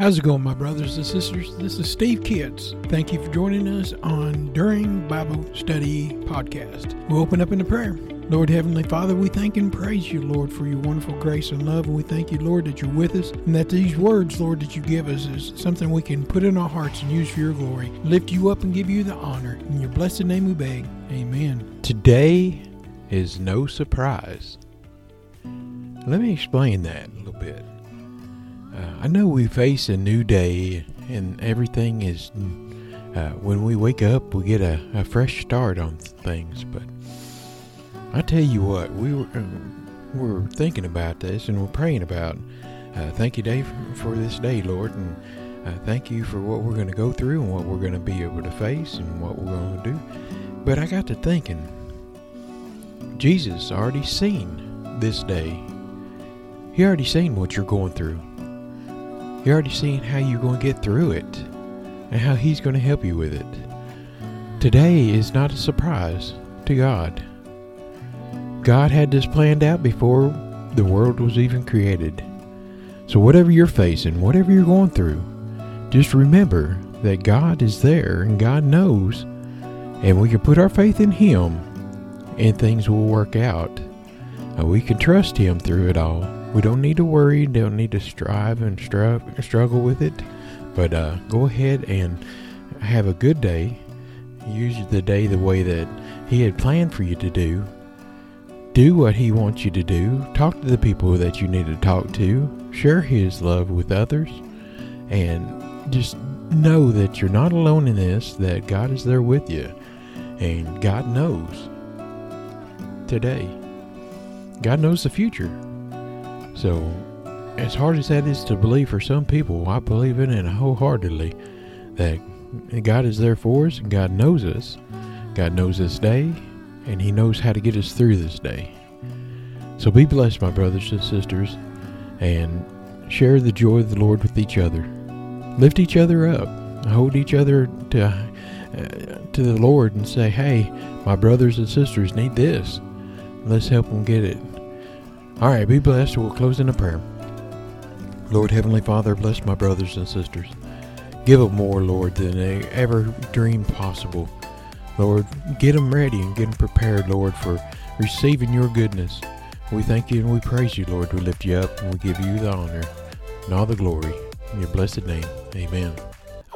How's it going, my brothers and sisters? This is Steve Kitts. Thank you for joining us on During Bible Study Podcast. We'll open up in a prayer. Lord Heavenly Father, we thank and praise you, Lord, for your wonderful grace and love. And we thank you, Lord, that you're with us and that these words, Lord, that you give us is something we can put in our hearts and use for your glory. Lift you up and give you the honor. In your blessed name we beg. Amen. Today is no surprise. Let me explain that a little bit. I know we face a new day and everything is, uh, when we wake up, we get a, a, fresh start on things. But I tell you what, we were, uh, we're thinking about this and we're praying about. Uh, thank you, Dave, for this day, Lord. And uh, thank you for what we're going to go through and what we're going to be able to face and what we're going to do. But I got to thinking, Jesus already seen this day. He already seen what you're going through. You already seen how you're going to get through it and how He's going to help you with it. Today is not a surprise to God. God had this planned out before the world was even created. So, whatever you're facing, whatever you're going through, just remember that God is there and God knows, and we can put our faith in Him and things will work out. And we can trust Him through it all. We don't need to worry, don't need to strive and stru- struggle with it, but uh, go ahead and have a good day. Use the day the way that He had planned for you to do. Do what He wants you to do. Talk to the people that you need to talk to. Share His love with others. And just know that you're not alone in this, that God is there with you. And God knows today. God knows the future. So, as hard as that is to believe for some people, I believe in it wholeheartedly that God is there for us and God knows us. God knows this day and He knows how to get us through this day. So be blessed, my brothers and sisters, and share the joy of the Lord with each other. Lift each other up. Hold each other to, uh, to the Lord and say, hey, my brothers and sisters need this. Let's help them get it. All right, be blessed. We'll close in a prayer. Lord Heavenly Father, bless my brothers and sisters. Give them more, Lord, than they ever dreamed possible. Lord, get them ready and get them prepared, Lord, for receiving your goodness. We thank you and we praise you, Lord. We lift you up and we give you the honor and all the glory. In your blessed name, amen.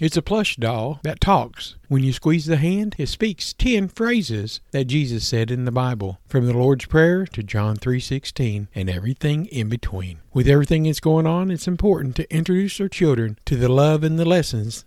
It's a plush doll that talks. When you squeeze the hand, it speaks 10 phrases that Jesus said in the Bible, from the Lord's Prayer to John 3:16 and everything in between. With everything that's going on, it's important to introduce our children to the love and the lessons